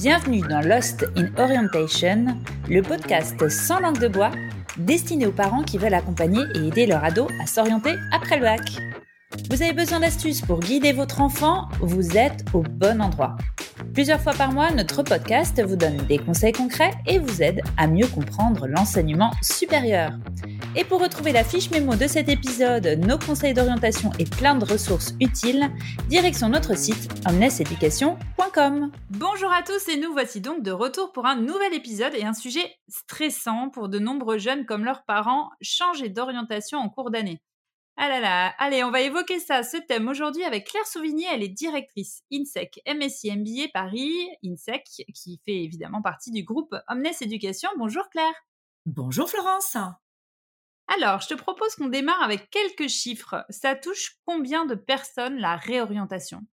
Bienvenue dans Lost in Orientation, le podcast sans langue de bois destiné aux parents qui veulent accompagner et aider leur ado à s'orienter après le bac. Vous avez besoin d'astuces pour guider votre enfant? Vous êtes au bon endroit. Plusieurs fois par mois, notre podcast vous donne des conseils concrets et vous aide à mieux comprendre l'enseignement supérieur. Et pour retrouver la fiche mémo de cet épisode, nos conseils d'orientation et plein de ressources utiles, direction notre site omneseducation.com. Bonjour à tous et nous voici donc de retour pour un nouvel épisode et un sujet stressant pour de nombreux jeunes comme leurs parents, changer d'orientation en cours d'année. Ah là là, allez, on va évoquer ça, ce thème aujourd'hui avec Claire Souvigny, elle est directrice INSEC MSI MBA Paris, INSEC, qui fait évidemment partie du groupe Omnes Éducation. Bonjour Claire. Bonjour Florence. Alors, je te propose qu'on démarre avec quelques chiffres. Ça touche combien de personnes la réorientation?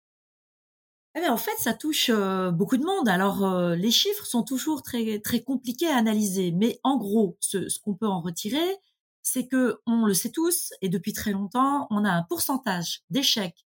Eh en fait, ça touche euh, beaucoup de monde. Alors, euh, les chiffres sont toujours très compliqués à analyser, mais en gros, ce, ce qu'on peut en retirer, c'est que on le sait tous et depuis très longtemps, on a un pourcentage d'échecs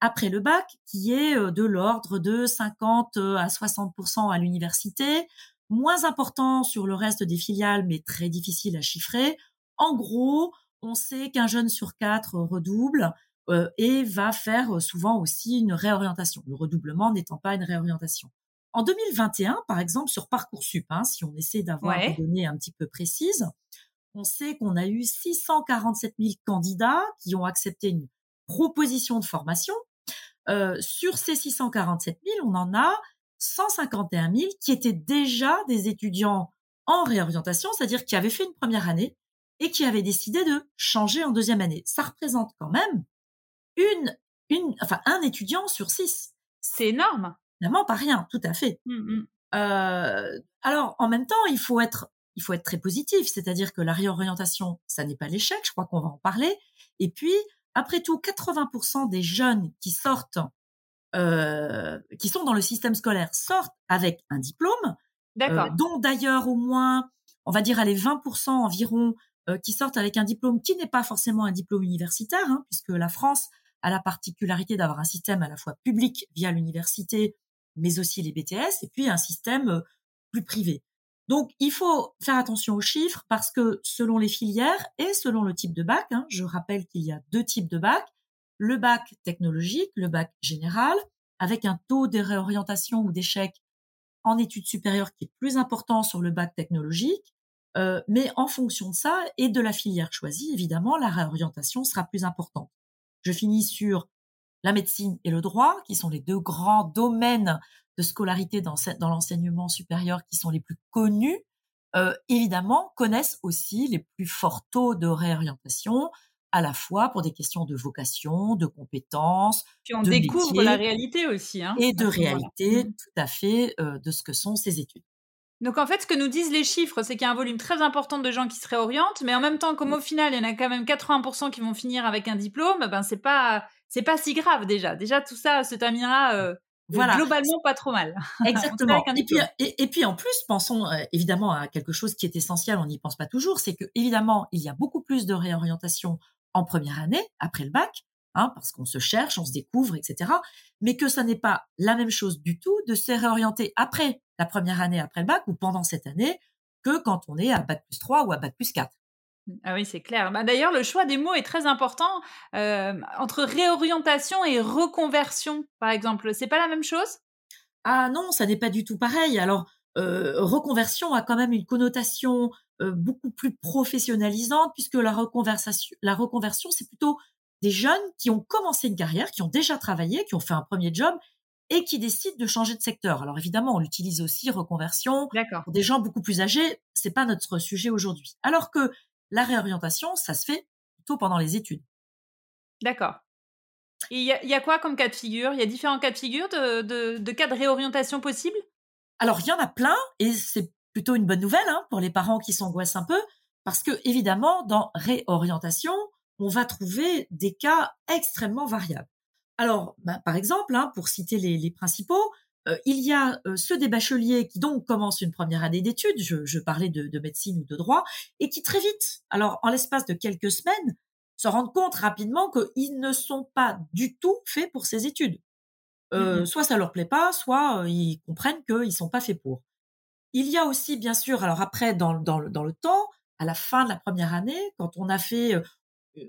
après le bac qui est euh, de l'ordre de 50 à 60% à l'université, moins important sur le reste des filiales, mais très difficile à chiffrer. En gros, on sait qu'un jeune sur quatre redouble euh, et va faire euh, souvent aussi une réorientation. Le redoublement n'étant pas une réorientation. En 2021, par exemple, sur Parcoursup, hein, si on essaie d'avoir des données un petit peu précises, on sait qu'on a eu 647 000 candidats qui ont accepté une proposition de formation. Euh, sur ces 647 000, on en a 151 000 qui étaient déjà des étudiants en réorientation, c'est-à-dire qui avaient fait une première année et qui avaient décidé de changer en deuxième année. Ça représente quand même une, une, enfin, un étudiant sur six. C'est énorme. Évidemment, pas rien, tout à fait. Mmh, mmh. Euh, alors, en même temps, il faut être, il faut être très positif, c'est-à-dire que la réorientation, ça n'est pas l'échec. Je crois qu'on va en parler. Et puis, après tout, 80% des jeunes qui sortent, euh, qui sont dans le système scolaire, sortent avec un diplôme, euh, dont d'ailleurs au moins, on va dire, allez, 20% environ qui sortent avec un diplôme qui n'est pas forcément un diplôme universitaire, hein, puisque la France a la particularité d'avoir un système à la fois public via l'université, mais aussi les BTS, et puis un système euh, plus privé. Donc, il faut faire attention aux chiffres parce que selon les filières et selon le type de bac, hein, je rappelle qu'il y a deux types de bac, le bac technologique, le bac général, avec un taux de réorientation ou d'échec en études supérieures qui est plus important sur le bac technologique, euh, mais en fonction de ça et de la filière choisie, évidemment, la réorientation sera plus importante. Je finis sur la médecine et le droit, qui sont les deux grands domaines de scolarité dans, l'enseignement supérieur qui sont les plus connus, euh, évidemment, connaissent aussi les plus forts taux de réorientation, à la fois pour des questions de vocation, de compétences, Puis on découvre la réalité aussi. Hein, et de réalité, mmh. tout à fait, euh, de ce que sont ces études. Donc en fait, ce que nous disent les chiffres, c'est qu'il y a un volume très important de gens qui se réorientent, mais en même temps, comme au final, il y en a quand même 80% qui vont finir avec un diplôme, ben c'est pas c'est pas si grave déjà. Déjà tout ça se terminera euh, voilà. globalement pas trop mal. Exactement. et, puis, et, puis en plus, pensons euh, évidemment à quelque chose qui est essentiel, on n'y pense pas toujours, c'est que évidemment, il y a beaucoup plus de réorientation en première année, après le bac, hein, parce qu'on se cherche, on se découvre, etc. Mais que ça n'est pas la même chose du tout de se réorienter après la première année après le bac ou pendant cette année que quand on est à bac plus 3 ou à bac plus 4. Ah oui, c'est clair. Bah, D'ailleurs, le choix des mots est très important. Euh, entre réorientation et reconversion, par exemple, c'est pas la même chose? Ah non, ça n'est pas du tout pareil. Alors, euh, reconversion a quand même une connotation euh, beaucoup plus professionnalisante puisque la reconversion, la reconversion, c'est plutôt des jeunes qui ont commencé une carrière, qui ont déjà travaillé, qui ont fait un premier job et qui décident de changer de secteur. Alors évidemment, on utilise aussi reconversion pour des gens beaucoup plus âgés. C'est pas notre sujet aujourd'hui. Alors que la réorientation, ça se fait plutôt pendant les études. D'accord. Il y, a quoi comme cas de figure? Il y a différents cas de figure de, cas de réorientation possibles? Alors il y en a plein et c'est plutôt une bonne nouvelle hein, pour les parents qui s'angoissent un peu parce que évidemment dans réorientation, on va trouver des cas extrêmement variables. Alors, bah, par exemple, hein, pour citer les, principaux, euh, il y a euh, ceux des bacheliers qui donc commencent une première année d'études, je, parlais de, médecine ou de droit, et qui très vite, alors en l'espace de quelques semaines, se rendent compte rapidement qu'ils ne sont pas du tout faits pour ces études. Euh, mmh soit ça leur plaît pas, soit ils comprennent qu'ils sont pas faits pour. Il y a aussi, bien sûr, alors après, dans, dans, dans le temps, à la fin de la première année, quand on a fait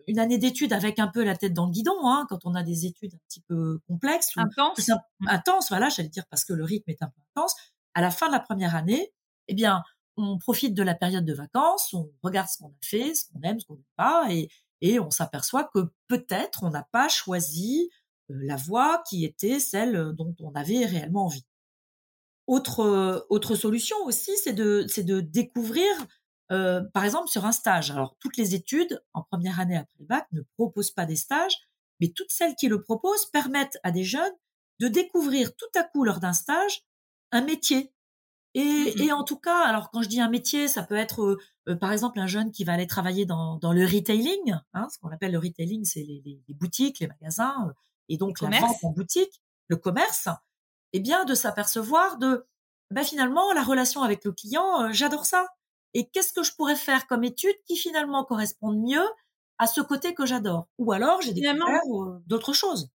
une année d'études avec un peu la tête dans le guidon, hein, quand on a des études un petit peu complexes, intenses, mmh. intense, voilà, j'allais dire parce que le rythme est un peu intense. À la fin de la première année, eh bien, on profite de la période de vacances, on regarde ce qu'on a fait, ce qu'on aime, ce qu'on n'aime pas, et, et on s'aperçoit que peut-être on n'a pas choisi la voie qui était celle dont on avait réellement envie. Autre, autre solution aussi, c'est de, c'est de découvrir, par exemple, sur un stage. Alors, toutes les études en première année après le bac ne proposent pas des stages, mais toutes celles qui le proposent permettent à des jeunes de découvrir tout à coup lors d'un stage un métier et, mmh et, en tout cas, alors quand je dis un métier, ça peut être euh, par exemple un jeune qui va aller travailler dans, dans le retailing. Hein, ce qu'on appelle le retailing, c'est les, les, les, boutiques, les magasins, euh, et donc la vente en boutique, le commerce. Eh bien de s'apercevoir de, ben finalement la relation avec le client, euh, j'adore ça. Et qu'est-ce que je pourrais faire comme étude qui finalement correspondent mieux à ce côté que j'adore? Ou alors j'ai découvert d'autres choses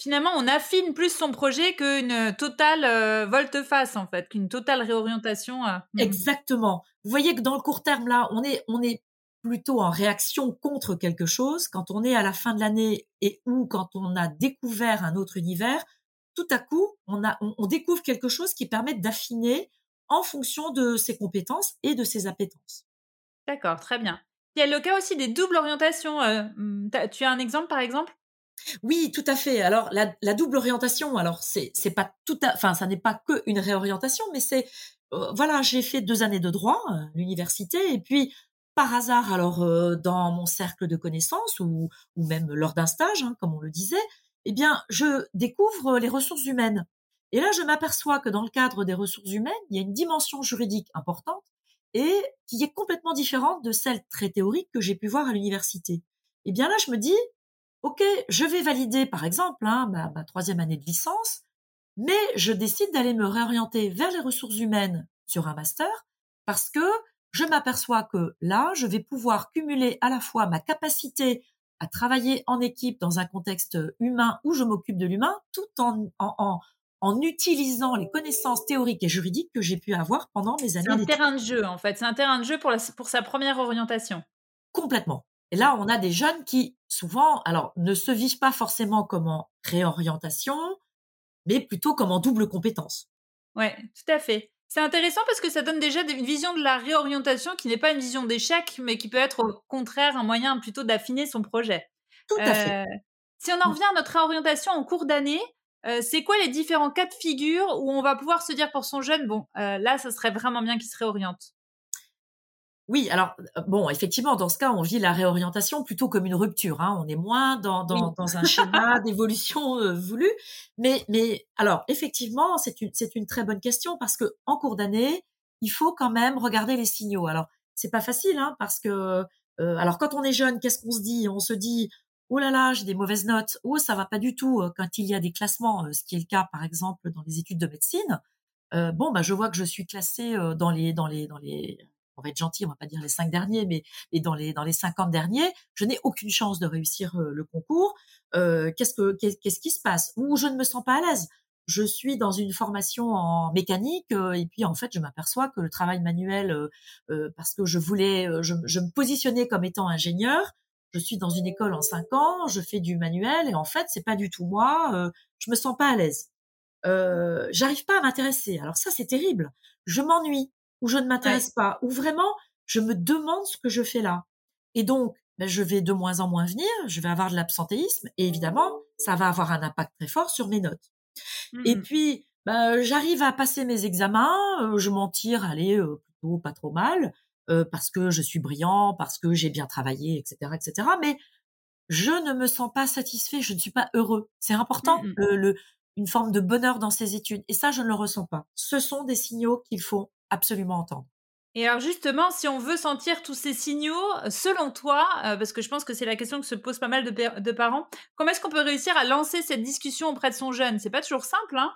finalement, on affine plus son projet qu'une totale euh, volte-face, en fait, qu'une totale réorientation. Euh, hmm. Exactement. Vous voyez que dans le court terme, là, on est, on est plutôt en réaction contre quelque chose. Quand on est à la fin de l'année et ou quand on a découvert un autre univers, tout à coup, on, a, on, découvre quelque chose qui permet d'affiner en fonction de ses compétences et de ses appétences. D'accord, très bien. Il y a le cas aussi des doubles orientations. Euh, hmm, tu as un exemple, par exemple? Oui, tout à fait. Alors la, la double orientation, alors c'est pas tout, à, enfin ça n'est pas que une réorientation, mais c'est euh, voilà, j'ai fait deux années de droit à l'université et puis par hasard, alors euh, dans mon cercle de connaissances ou ou même lors d'un stage, hein, comme on le disait, eh bien je découvre les ressources humaines. Et là, je m'aperçois que dans le cadre des ressources humaines, il y a une dimension juridique importante et qui est complètement différente de celle très théorique que j'ai pu voir à l'université. Et eh bien là, je me dis, ok, je vais valider par exemple hein, ma, troisième année de licence, mais je décide d'aller me réorienter vers les ressources humaines sur un master parce que je m'aperçois que là, je vais pouvoir cumuler à la fois ma capacité à travailler en équipe dans un contexte humain où je m'occupe de l'humain, tout en, en, en, utilisant les connaissances théoriques et juridiques que j'ai pu avoir pendant mes années. C'est un terrain de jeu, en fait. C'est un terrain de jeu pour, pour sa première orientation. Complètement. Et là, on a des jeunes qui, souvent, alors, ne se vivent pas forcément comme en réorientation, mais plutôt comme en double compétence. Ouais, tout à fait. C'est intéressant parce que ça donne déjà une vision de la réorientation qui n'est pas une vision d'échec, mais qui peut être au contraire un moyen plutôt d'affiner son projet. Tout à fait. Euh, si on en mmh. revient à notre réorientation en cours d'année, euh, c'est quoi les différents cas de figure où on va pouvoir se dire pour son jeune, bon, euh, là, ça serait vraiment bien qu'il se réoriente? Oui, alors euh, bon, effectivement, dans ce cas, on vit la réorientation plutôt comme une rupture. Hein. On est moins dans, dans, dans un schéma d'évolution euh, voulu. Mais, mais alors, effectivement, c'est une, c'est une très bonne question parce que en cours d'année, il faut quand même regarder les signaux. Alors, c'est pas facile, hein, parce que euh, alors quand on est jeune, qu'est-ce qu'on se dit? On se dit oh là là, j'ai des mauvaises notes. Oh, ça va pas du tout. Quand il y a des classements, ce qui est le cas par exemple dans les études de médecine. bon, bah, je vois que je suis classée dans les dans les dans les on va être gentil, on va pas dire les cinq derniers, mais dans les dans les 50 derniers, je n'ai aucune chance de réussir euh, le concours. Euh, qu'est-ce que qu'est-ce qui se passe? Ou je ne me sens pas à l'aise. Je suis dans une formation en mécanique euh, et puis en fait je m'aperçois que le travail manuel, parce que je voulais, je, me positionnais comme étant ingénieur. Je suis dans une école en cinq ans, je fais du manuel et en fait c'est pas du tout moi. je me sens pas à l'aise. Euh, j'arrive pas à m'intéresser. Alors ça c'est terrible. Je m'ennuie où je ne m'intéresse pas, où vraiment je me demande ce que je fais là. Et donc, ben, je vais de moins en moins venir, je vais avoir de l'absentéisme, et évidemment, ça va avoir un impact très fort sur mes notes. Et mmh puis, ben, j'arrive à passer mes examens, euh, je m'en tire, allez, euh, plutôt pas trop mal, euh, parce que je suis brillant, parce que j'ai bien travaillé, etc., etc. Mais je ne me sens pas satisfait, je ne suis pas heureux. C'est important, mmh le, une forme de bonheur dans ces études. Et ça, je ne le ressens pas. Ce sont des signaux qu'il faut absolument entendre. Et alors justement, si on veut sentir tous ces signaux, selon toi, euh, parce que je pense que c'est la question que se posent pas mal de, parents, comment est-ce qu'on peut réussir à lancer cette discussion auprès de son jeune? C'est pas toujours simple, hein?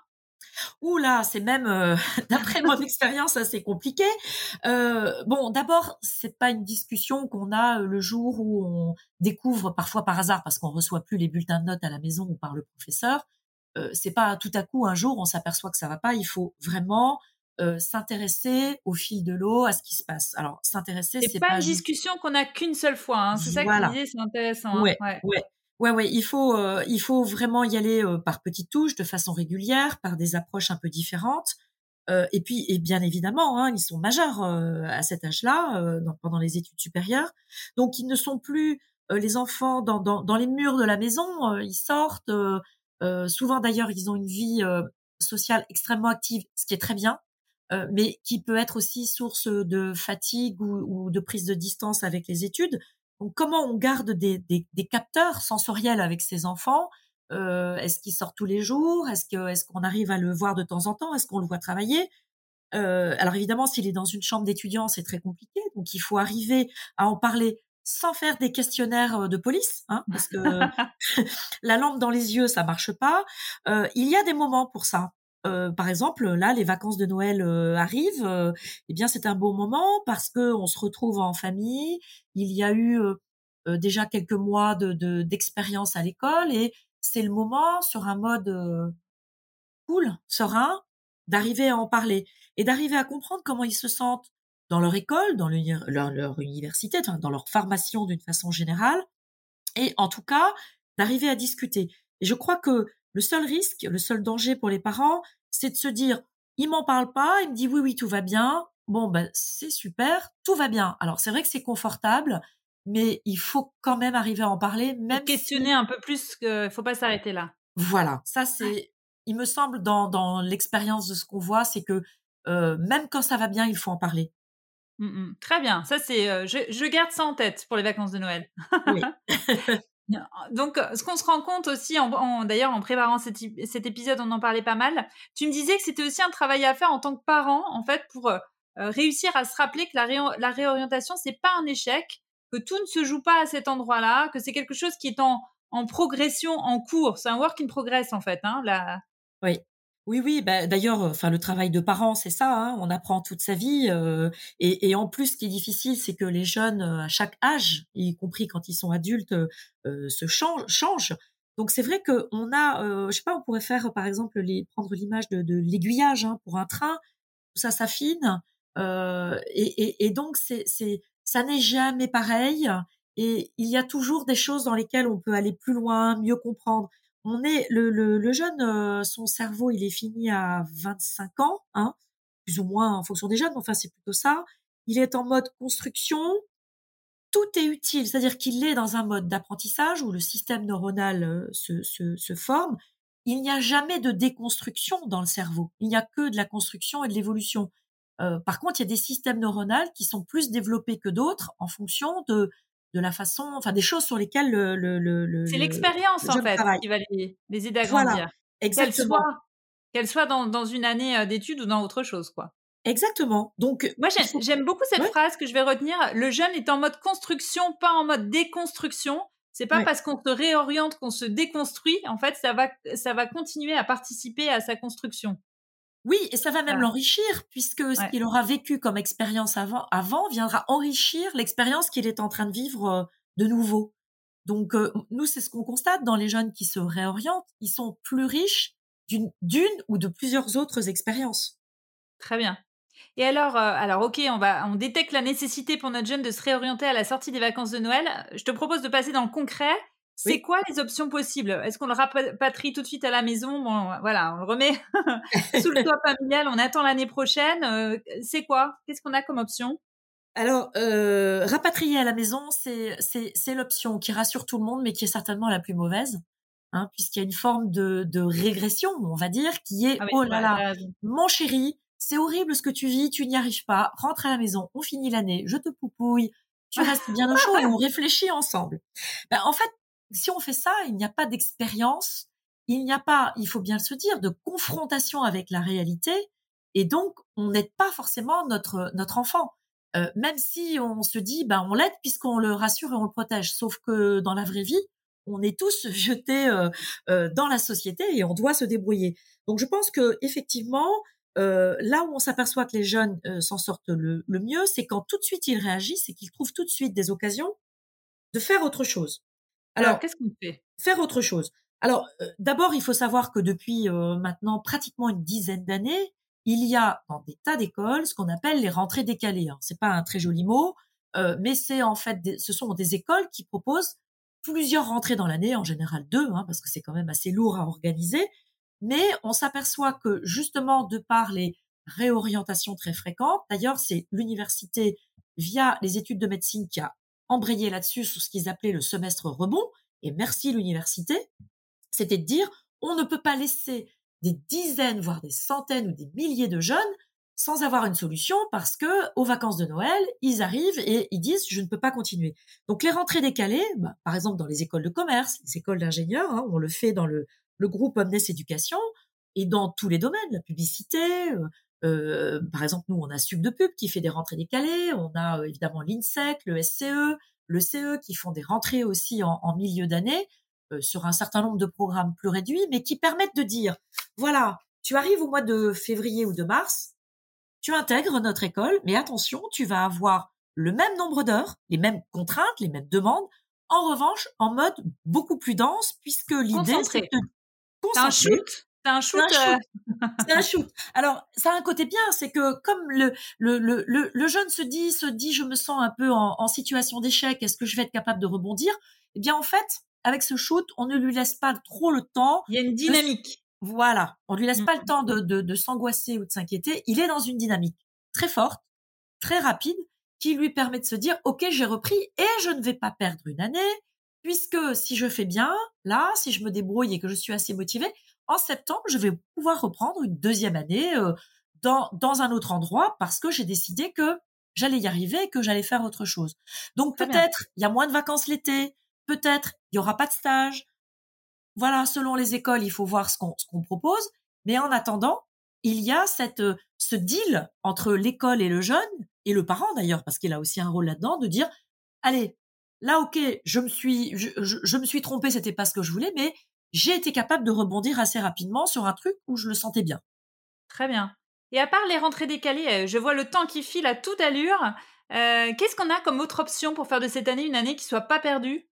Ouh là, c'est même, euh, d'après mon expérience, assez compliqué. Euh, bon, d'abord, c'est pas une discussion qu'on a le jour où on découvre, parfois par hasard, parce qu'on reçoit plus les bulletins de notes à la maison ou par le professeur, c'est pas tout à coup un jour on s'aperçoit que ça va pas. Il faut vraiment s'intéresser au fil de l'eau à ce qui se passe. Alors s'intéresser, c'est pas, pas, une discussion qu'on a qu'une seule fois. Hein. C'est ça que tu disais, c'est intéressant. Hein. Ouais, ouais. Ouais, ouais, il faut, il faut vraiment y aller par petites touches, de façon régulière, par des approches un peu différentes. Euh, et puis, et bien évidemment, hein, ils sont majeurs euh, à cet âge-là, euh, pendant les études supérieures. Donc, ils ne sont plus les enfants dans, dans, dans, les murs de la maison. ils sortent. souvent, d'ailleurs, ils ont une vie sociale extrêmement active, ce qui est très bien, mais qui peut être aussi source de fatigue ou, ou, de prise de distance avec les études. Donc, comment on garde des, des, des capteurs sensoriels avec ces enfants euh, est-ce qu'il sort tous les jours? Est-ce qu'on arrive à le voir de temps en temps? Est-ce qu'on le voit travailler? Euh, Alors évidemment, s'il est dans une chambre d'étudiants, c'est très compliqué. Donc il faut arriver à en parler sans faire des questionnaires euh, de police, hein, parce que la lampe dans les yeux, ça marche pas. il y a des moments pour ça. Par exemple, là, les vacances de Noël arrivent. eh bien, c'est un beau moment parce que on se retrouve en famille. Il y a eu déjà quelques mois de d'expérience à l'école et c'est le moment sur un mode euh, cool, serein, d'arriver à en parler et d'arriver à comprendre comment ils se sentent dans leur école, dans leur, université, dans leur formation d'une façon générale, et en tout cas d'arriver à discuter. Et je crois que le seul risque, le seul danger pour les parents, c'est de se dire, il m'en parle pas, il me dit oui oui tout va bien, bon ben c'est super, tout va bien. Alors c'est vrai que c'est confortable, mais il faut quand même arriver à en parler, même questionner un peu plus. Il faut pas s'arrêter là. Voilà, ça c'est, il me semble dans dans l'expérience de ce qu'on voit, c'est que euh, même quand ça va bien, il faut en parler. Mmh Très bien, ça c'est, euh, je, je, garde ça en tête pour les vacances de Noël. Oui. Donc, ce qu'on se rend compte aussi, en, d'ailleurs, en préparant cet, épisode, on en parlait pas mal. Tu me disais que c'était aussi un travail à faire en tant que parent, en fait, pour euh, réussir à se rappeler que la, ré la réorientation, c'est pas un échec, que tout ne se joue pas à cet endroit-là, que c'est quelque chose qui est en, progression, en cours. C'est un work in progress en fait. Hein, Oui. Oui, oui. Bah, D'ailleurs, enfin, le travail de parent, c'est ça. Hein, on apprend toute sa vie. Euh, et, et, en plus, ce qui est difficile, c'est que les jeunes, euh, à chaque âge, y compris quand ils sont adultes, euh, se changent. changent. Donc c'est vrai que on a, euh, je sais pas, on pourrait faire par exemple les, prendre l'image de, de l'aiguillage hein, pour un train. Ça s'affine. Euh, et, et, et, donc c'est ça n'est jamais pareil et il y a toujours des choses dans lesquelles on peut aller plus loin, mieux comprendre. On est le, le, le jeune, euh, son cerveau, il est fini à 25 ans, hein, plus ou moins en fonction des jeunes, mais enfin c'est plutôt ça. Il est en mode construction. Tout est utile, c'est-à-dire qu'il est dans un mode d'apprentissage où le système neuronal euh, se, se, se forme. Il n'y a jamais de déconstruction dans le cerveau. Il n'y a que de la construction et de l'évolution. Euh, par contre, il y a des systèmes neuronaux qui sont plus développés que d'autres en fonction de de la façon, enfin des choses sur lesquelles le, le, le c'est l'expérience en fait qui va les, les aider à grandir. exactement. Qu'elle soit, dans, dans une année euh, d'études ou dans autre chose, quoi. Exactement. Donc moi j'aime beaucoup cette phrase que je vais retenir. Le jeune est en mode construction, pas en mode déconstruction. C'est pas parce qu'on se réoriente qu'on se déconstruit. En fait, ça va ça va continuer à participer à sa construction. Oui, et ça va même l'enrichir, puisque ce qu'il aura vécu comme expérience avant, avant viendra enrichir l'expérience qu'il est en train de vivre euh, de nouveau. Donc, euh, nous, c'est ce qu'on constate dans les jeunes qui se réorientent. Ils sont plus riches d'une ou de plusieurs autres expériences. Très bien. Et alors, euh, alors ok, on va, on détecte la nécessité pour notre jeune de se réorienter à la sortie des vacances de Noël. Je te propose de passer dans le concret. C'est quoi les options possibles? Est-ce qu'on le rapatrie tout de suite à la maison? Bon, voilà, on le remet sous le toit familial, on attend l'année prochaine. Euh, c'est quoi? Qu'est-ce qu'on a comme option? Alors, euh, rapatrier à la maison, c'est c'est l'option qui rassure tout le monde, mais qui est certainement la plus mauvaise, hein, puisqu'il y a une forme de, de régression, on va dire, qui est ah oh là là, mon chéri, c'est horrible ce que tu vis, tu n'y arrives pas, rentre à la maison, on finit l'année, je te poupouille, tu restes bien au chaud et on réfléchit ensemble. Ben, en fait, si on fait ça, il n'y a pas d'expérience, il n'y a pas, il faut bien se dire, de confrontation avec la réalité, et donc on n'aide pas forcément notre notre enfant. Euh, même si on se dit, ben on l'aide puisqu'on le rassure et on le protège. Sauf que dans la vraie vie, on est tous jetés euh, euh, dans la société et on doit se débrouiller. Donc je pense que effectivement, là où on s'aperçoit que les jeunes s'en sortent le, le mieux, c'est quand tout de suite ils réagissent et qu'ils trouvent tout de suite des occasions de faire autre chose. Alors, qu'est-ce qu'on fait? Faire autre chose. Alors, d'abord, il faut savoir que depuis maintenant pratiquement une dizaine d'années, il y a dans des tas d'écoles ce qu'on appelle les rentrées décalées. Hein. C'est pas un très joli mot, mais c'est en fait, ce sont des écoles qui proposent plusieurs rentrées dans l'année, en général deux, hein, parce que c'est quand même assez lourd à organiser. Mais on s'aperçoit que justement, de par les réorientations très fréquentes, d'ailleurs, c'est l'université, via les études de médecine, qui a embrayé là-dessus sur ce qu'ils appelaient le semestre rebond, et merci l'université, c'était de dire, on ne peut pas laisser des dizaines, voire des centaines ou des milliers de jeunes sans avoir une solution parce que aux vacances de Noël, ils arrivent et ils disent je ne peux pas continuer. Donc les rentrées décalées, bah, par exemple dans les écoles de commerce, les écoles d'ingénieurs, hein, on le fait dans le, le groupe Omnes Éducation et dans tous les domaines, la publicité. Euh, euh par exemple, nous on a Sub de Pub qui fait des rentrées décalées, on a euh, évidemment l'INSEC, le SCE, le CE qui font des rentrées aussi en, en milieu d'année euh, sur un certain nombre de programmes plus réduits, mais qui permettent de dire voilà, tu arrives au mois de février ou de mars, tu intègres notre école, mais attention, tu vas avoir le même nombre d'heures, les mêmes contraintes, les mêmes demandes. En revanche, en mode beaucoup plus dense, puisque l'idée c'est de concentrer. C'est un shoot. Euh. C'est un, shoot. Alors, ça a un côté bien, c'est que comme le, le, le, le, jeune se dit, se dit, je me sens un peu en, en situation d'échec, est-ce que je vais être capable de rebondir? Eh bien, en fait, avec ce shoot, on ne lui laisse pas trop le temps. Il y a une dynamique. Voilà, on lui laisse mmh. pas le temps de, de, s'angoisser ou de s'inquiéter. Il est dans une dynamique très forte, très rapide, qui lui permet de se dire ok j'ai repris et je ne vais pas perdre une année puisque si je fais bien là, si je me débrouille et que je suis assez motivée, en septembre je vais pouvoir reprendre une deuxième année euh, dans dans un autre endroit parce que j'ai décidé que j'allais y arriver et que j'allais faire autre chose. Donc peut-être il y a moins de vacances l'été, peut-être il y aura pas de stage, voilà, selon les écoles, il faut voir ce qu'on propose. Mais en attendant, il y a cette euh, ce deal entre l'école et le jeune et le parent d'ailleurs, parce qu'il a aussi un rôle là-dedans, de dire allez, là ok, je me suis je, je, me suis trompé, c'était pas ce que je voulais, mais j'ai été capable de rebondir assez rapidement sur un truc où je le sentais bien. Très bien. Et à part les rentrées décalées, euh, je vois le temps qui file à toute allure. Euh, qu'est-ce qu'on a comme autre option pour faire de cette année une année qui soit pas perdue?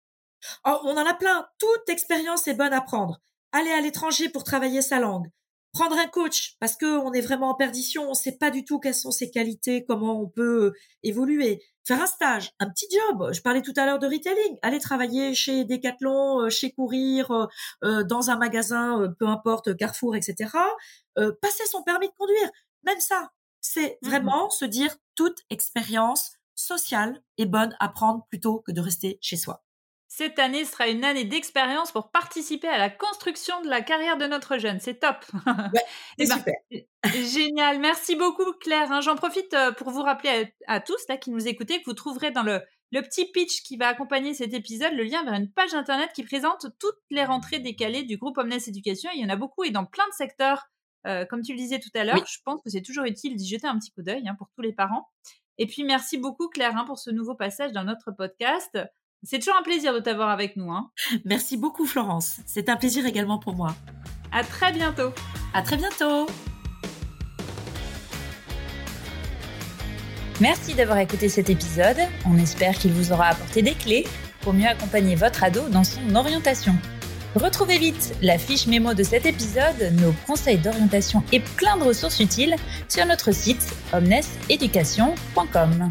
Oh, on en a plein. Toute expérience est bonne à prendre. Aller à l'étranger pour travailler sa langue. Prendre un coach parce que on est vraiment en perdition, on sait pas du tout quelles sont ses qualités, comment on peut euh, évoluer. Faire un stage, un petit job. Je parlais tout à l'heure de retailing. Aller travailler chez Decathlon, euh, chez Courir, euh, dans un magasin, peu importe, Carrefour, etc. passer son permis de conduire. Même ça, c'est mmh vraiment se dire toute expérience sociale est bonne à prendre plutôt que de rester chez soi. Cette année sera une année d'expérience pour participer à la construction de la carrière de notre jeune. C'est top. Ouais, c'est eh ben, super. génial. Merci beaucoup, Claire. Hein. J'en profite euh, pour vous rappeler à, tous là qui nous écoutez que vous trouverez dans le, le petit pitch qui va accompagner cet épisode le lien vers une page internet qui présente toutes les rentrées décalées du groupe Omnes Éducation. Il y en a beaucoup et dans plein de secteurs. Euh, comme tu le disais tout à l'heure, je pense que c'est toujours utile d'y jeter un petit coup d'œil hein, pour tous les parents. Et puis merci beaucoup Claire hein, pour ce nouveau passage dans notre podcast. C'est toujours un plaisir de t'avoir avec nous. Hein. Merci beaucoup Florence. C'est un plaisir également pour moi. À très bientôt. À très bientôt. Merci d'avoir écouté cet épisode. On espère qu'il vous aura apporté des clés pour mieux accompagner votre ado dans son orientation. Retrouvez vite la fiche mémo de cet épisode, nos conseils d'orientation et plein de ressources utiles sur notre site omneseducation.com.